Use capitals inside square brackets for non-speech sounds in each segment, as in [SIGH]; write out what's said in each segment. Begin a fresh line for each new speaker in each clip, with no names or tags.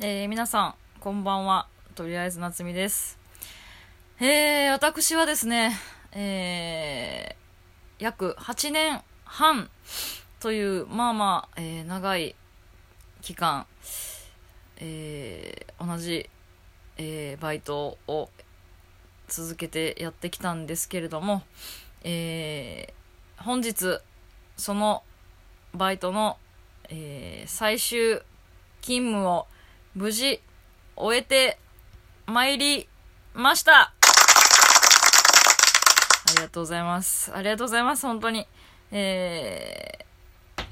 えー皆さん、こんばんは。とりあえず夏美です。えー、私はですね、えー、約8年半という、まあまあ、えー長い期間、えー同じ、えーバイトを続けてやってきたんですけれども、えー本日、そのバイトの、えー最終勤務を無事終えてまいりましたありがとうございます。ありがとうございます、本当に。えー、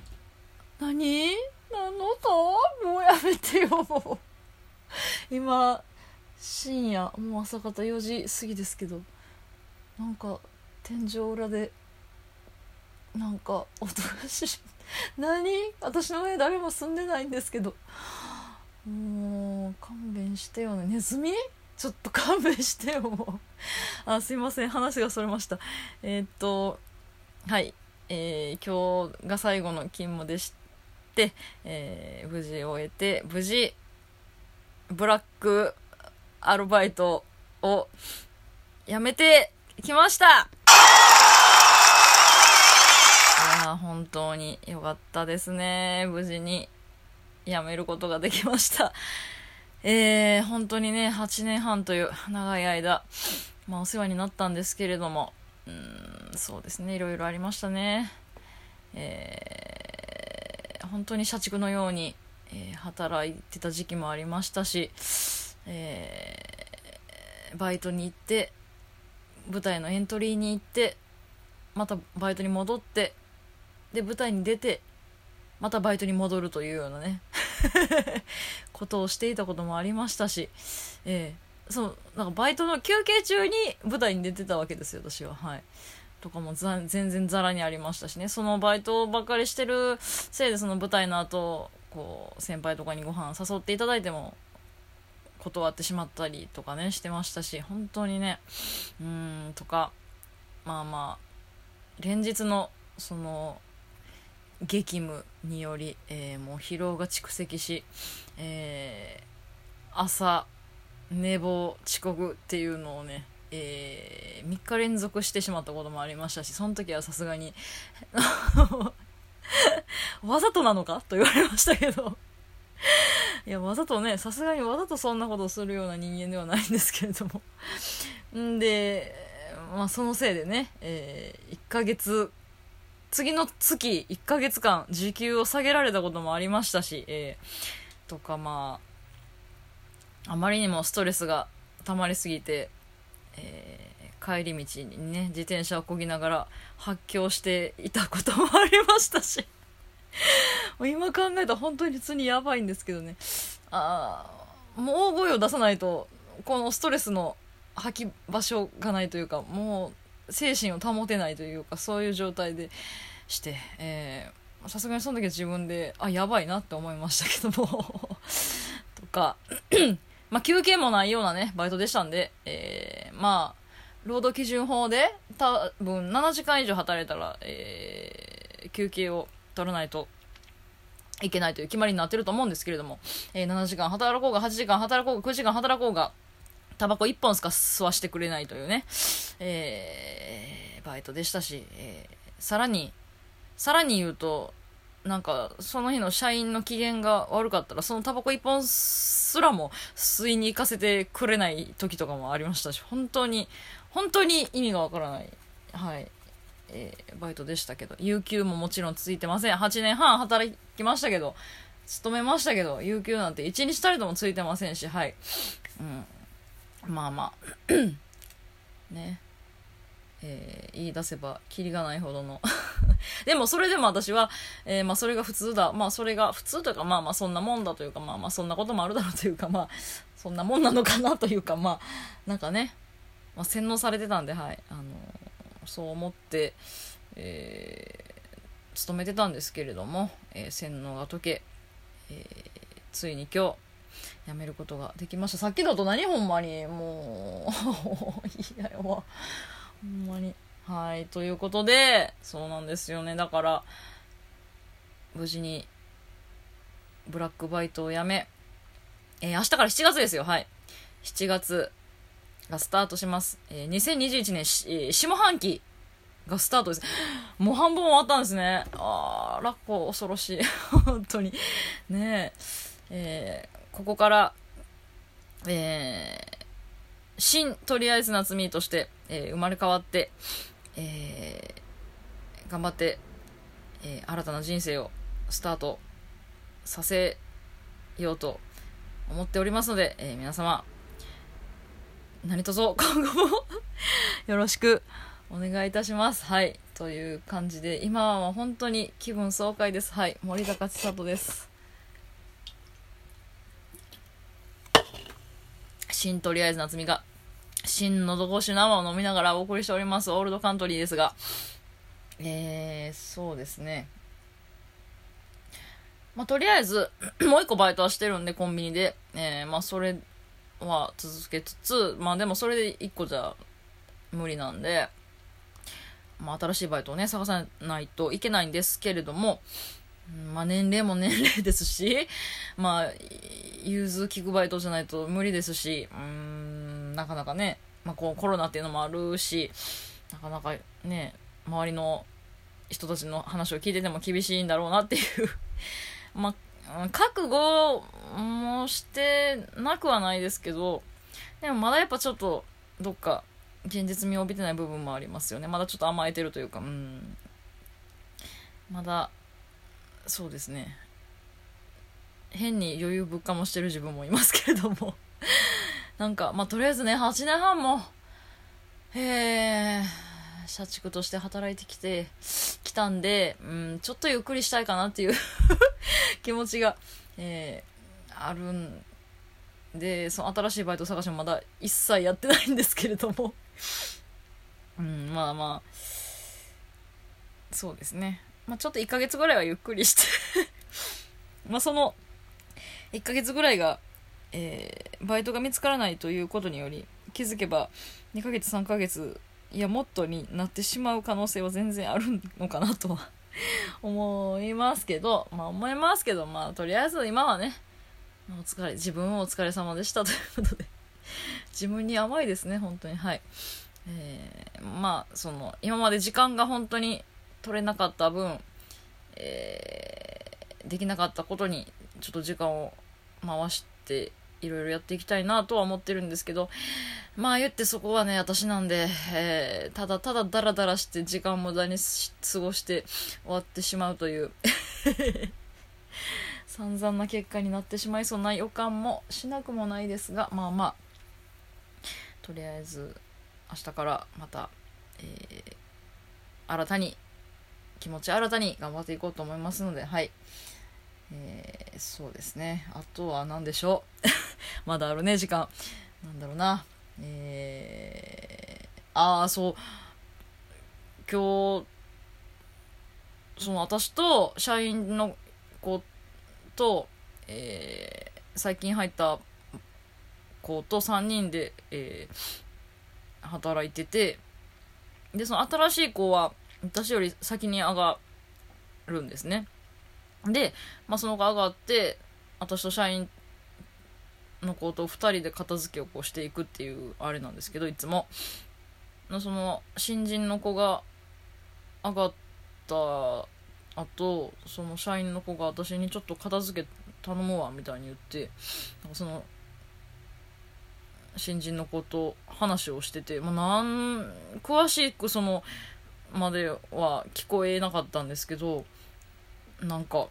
何？何の音もうやめてよ、今、深夜、もう朝方4時過ぎですけど、なんか、天井裏で、なんか、音がし、何？私の上誰も住んでないんですけど。もう勘弁してよね。ネズミ？ちょっと勘弁してよ。も [LAUGHS] うあすいません。話がそれました。えーっとはい。えー今日が最後の勤務でして、えー無事終えて無事ブラックアルバイトを辞めてきました。いや本当に良かったですね。無事に。辞めることができました。えー、本当にね、8年半という長い間、まあお世話になったんですけれども、うん、そうですね、いろいろありましたね。えー、本当に社畜のように、えー働いてた時期もありましたし、えー、バイトに行って、舞台のエントリーに行って、またバイトに戻って、で、舞台に出て、またバイトに戻るというようなね。[LAUGHS] ことをしていたこともありましたし、ええ。そうなんかバイトの休憩中に舞台に出てたわけですよ私は。はい。とかもざ全然ざらにありましたしね。そのバイトばっかりしてるせいでその舞台の後こう先輩とかにご飯誘っていただいても断ってしまったりとかねしてましたし。本当にねうーんとかまあまあ連日のその激務により、えーもう疲労が蓄積し、えー朝寝坊遅刻っていうのをね、え3日連続してしまったこともありましたしその時はさすがに [LAUGHS] わざとなのかと言われましたけど。いやわざとねさすがにわざとそんなことをするような人間ではないんですけれども。んで、まあ、そのせいでね、え1ヶ月次の月1ヶ月間時給を下げられたこともありましたし、えーとかまああまりにもストレスが溜まりすぎて、えー帰り道にね自転車をこぎながら発狂していたこともありましたし。[LAUGHS] 今考えたら本当に普通にやばいんですけどね。あもう大声を出さないとこのストレスの吐き場所がないというかもう精神を保てないというかそういう状態でしてえーさすがにその時は自分であやばいなって思いましたけども [LAUGHS] とか [CLEARS THROAT] まあ休憩もないようなねバイトでしたんで、えーまあ労働基準法で多分7時間以上働いたら、えー休憩を取らないといけないという決まりになってると思うんですけれども、えー7時間働こうが8時間働こうが9時間働こうがタバコ1本しか吸わしてくれないというね、えーバイトでしたし、えーさらに、さらに言うと、なんか、その日の社員の機嫌が悪かったら、そのタバコ1本すらも吸いに行かせてくれない時とかもありましたし、本当に、本当に意味がわからない、はい、えーバイトでしたけど、有給ももちろん続いてません。8年半働きましたけど、勤めましたけど、有給なんて1日たりともついてませんし、はい。うん。まあまあ。[COUGHS] ね。えー言い出せばキリがないほどの [LAUGHS] でもそれでも私は、えーまあそれが普通だまあそれが普通というかまあまあそんなもんだというかまあまあそんなこともあるだろうというかまあそんなもんなのかなというかまあなんかね、まあ、洗脳されてたんではいあのそう思って、え勤めてたんですけれども、え洗脳が解け、えついに今日やめることができましたさっきだと何 [LAUGHS] ほんまにもういやわほんまにはいということでそうなんですよねだから無事にブラックバイトをやめえー、明日から7月ですよ。はい。7月がスタートします。えー、2021年、えー、下半期がスタートです。[GASPS] もう半分終わったんですね。あー、ラッコ恐ろしい。[LAUGHS] 本当に。ねえ。えー、ここから、えー、新、とりあえず夏美として、えー、生まれ変わって、えー、頑張って、えー、新たな人生をスタートさせようと思っておりますので、えー、皆様、何卒今後も [LAUGHS] よろしくお願いいたします。はい。という感じで、今は本当に気分爽快です。はい。森高千里です。新とりあえず夏美が、新のどごし生を飲みながらお送りしております、オールドカントリーですが、えー、そうですね。まあ、とりあえず、[CLEARS THROAT] もう一個バイトはしてるんで、コンビニで。えー、まあ、それは続けつつ、まあ、でもそれで一個じゃ無理なんで、まあ、新しいバイトをね、探さないといけないんですけれども、まあ、年齢も年齢ですし、まあ、融通聞くバイトじゃないと無理ですし、うーん、なかなかね、まあ、こうコロナっていうのもあるし、なかなかね、周りの人たちの話を聞いてても厳しいんだろうなっていう [LAUGHS] まあ、覚悟もしてなくはないですけど、でもまだやっぱちょっと、どっか、現実味を帯びてない部分もありますよね。まだちょっと甘えてるというか、うん。まだ、そうですね。変に余裕ぶっかもしてる自分もいますけれども [LAUGHS] なんか、まあ、とりあえずね、8年半も、えー、社畜として働いてきて、きたんで、うん、ちょっとゆっくりしたいかなっていう [LAUGHS] 気持ちが、えー、あるんで、その新しいバイト探しもまだ一切やってないんですけれども [LAUGHS] うん、まあまあ、そうですね。まあちょっと1ヶ月ぐらいはゆっくりして。[LAUGHS] まあその、1ヶ月ぐらいが、えー、バイトが見つからないということにより、気づけば2ヶ月3ヶ月いやもっとになってしまう可能性は全然あるのかなとは [LAUGHS] 思いますけどまあ思いますけどまあとりあえず今はねお疲れ自分はお疲れ様でした。[LAUGHS] ということで自分に甘いですね本当に。はい。えー、まあその今まで時間が本当に取れなかった分、えー、できなかったことにちょっと時間を回していろいろやっていきたいなとは思ってるんですけど、まあ言ってそこはね、私なんで、えー、ただただダラダラして時間無駄に過ごして終わってしまうという [LAUGHS] 散々な結果になってしまいそうな予感もしなくもないですが、まあまあ、とりあえず明日からまた、えー、新たに、気持ち新たに頑張っていこうと思いますので、はい。えー、そうですね。あとは何でしょう？[LAUGHS] まだあるね、時間。なんだろうな。えー、ああ、そう。今日、その私と社員の子と、えー、最近入った子と3人で、えー、働いてて、で、その新しい子は私より先に上がるんですね。で、まあ、その子上がって、私と社員の子と2人で片付けをこうしていくっていうあれなんですけどいつもその新人の子が上がった後その社員の子が私にちょっと片付け頼むわみたいに言ってなんかその新人の子と話をしてて、まあ、なん詳しくそのまでは聞こえなかったんですけどなんか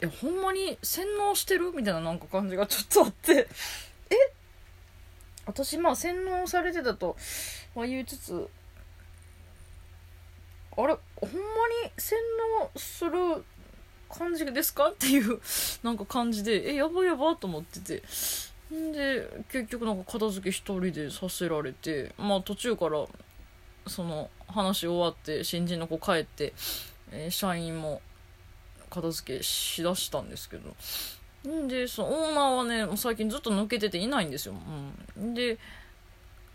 えほんまに洗脳してるみたいななんか感じがちょっとあって [LAUGHS] え？私まあ洗脳されてたとは言いつつあれ？ほんまに洗脳する感じですか？っていうなんか感じでえやばいやばと思ってて。んで結局なんか片付け一人でさせられてまあ途中からその話終わって新人の子帰って、えー、社員も片付けしだしたんですけど。でそのオーナーはね最近ずっと抜けてていないんですよ、うん、で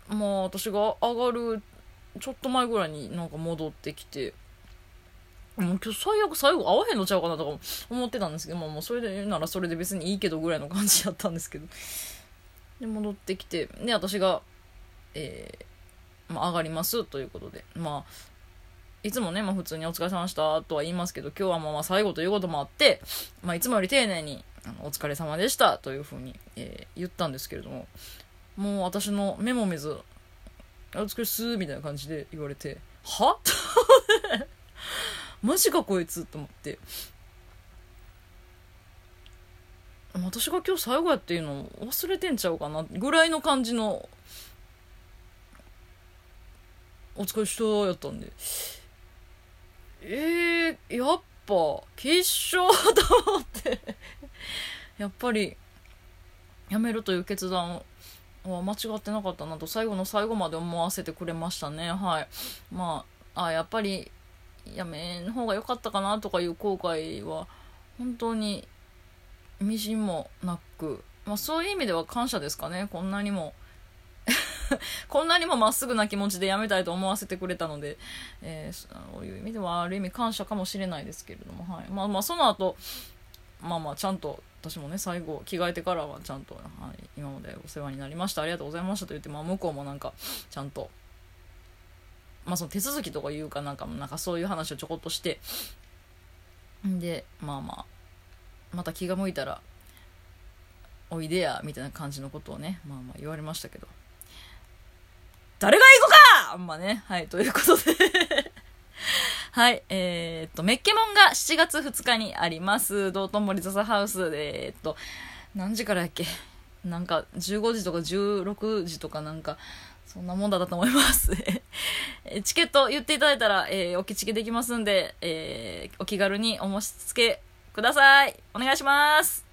まあ私が上がるちょっと前ぐらいになんか戻ってきてもう今日最悪最後会わへんのちゃうかなとか思ってたんですけど、まあもうそれでならそれで別にいいけどぐらいの感じやったんですけど。で、戻ってきて、で、私が、えー、まあ、上がりますということで、まあ、いつもね、まあ、普通にお疲れ様でしたとは言いますけど、今日はまあまあ最後ということもあって、まあ、いつもより丁寧に、お疲れ様でしたというふうに、えー、言ったんですけれども、もう私の目も見ず、お疲れっすみたいな感じで言われて、は？[LAUGHS] マジかこいつと思って。私が今日最後やっていうの忘れてんちゃうかなぐらいの感じのお疲れしたやったんでえー、やっぱ決勝と思ってやっぱりやめるという決断は間違ってなかったなと最後の最後まで思わせてくれましたねはいまああやっぱりやめん方が良かったかなとかいう後悔は本当にみじんもなく、まあ、そういう意味では感謝です。かねこんなにも [LAUGHS] こんなにもまっすぐな気持ちでやめたいと思わせてくれたので、えー、そういう意味ではある意味感謝かもしれないですけれども、はい、まあまあその後まあまあちゃんと私もね最後着替えてからはちゃんと、はい、今までお世話になりました。ありがとうございましたと言って、まあ、向こうもなんかちゃんとまあその手続きとかいうかなんかなんかそういう話をちょこっとしてでまあまあまた気が向いたらおいでやみたいな感じのことをねまあまあ言われましたけど。誰が行くかあんまねはいということで [LAUGHS] はい、えー、っと、メッケモンが7月2日にあります。道頓堀ザザハウスで、えー、っと、何時からやっけ?なんか15時とか16時とかなんかそんなもんだったと思います [LAUGHS] チケット言っていただいたら、えー、おきチケできますんで、えー、お気軽にお申し付けください。お願いします。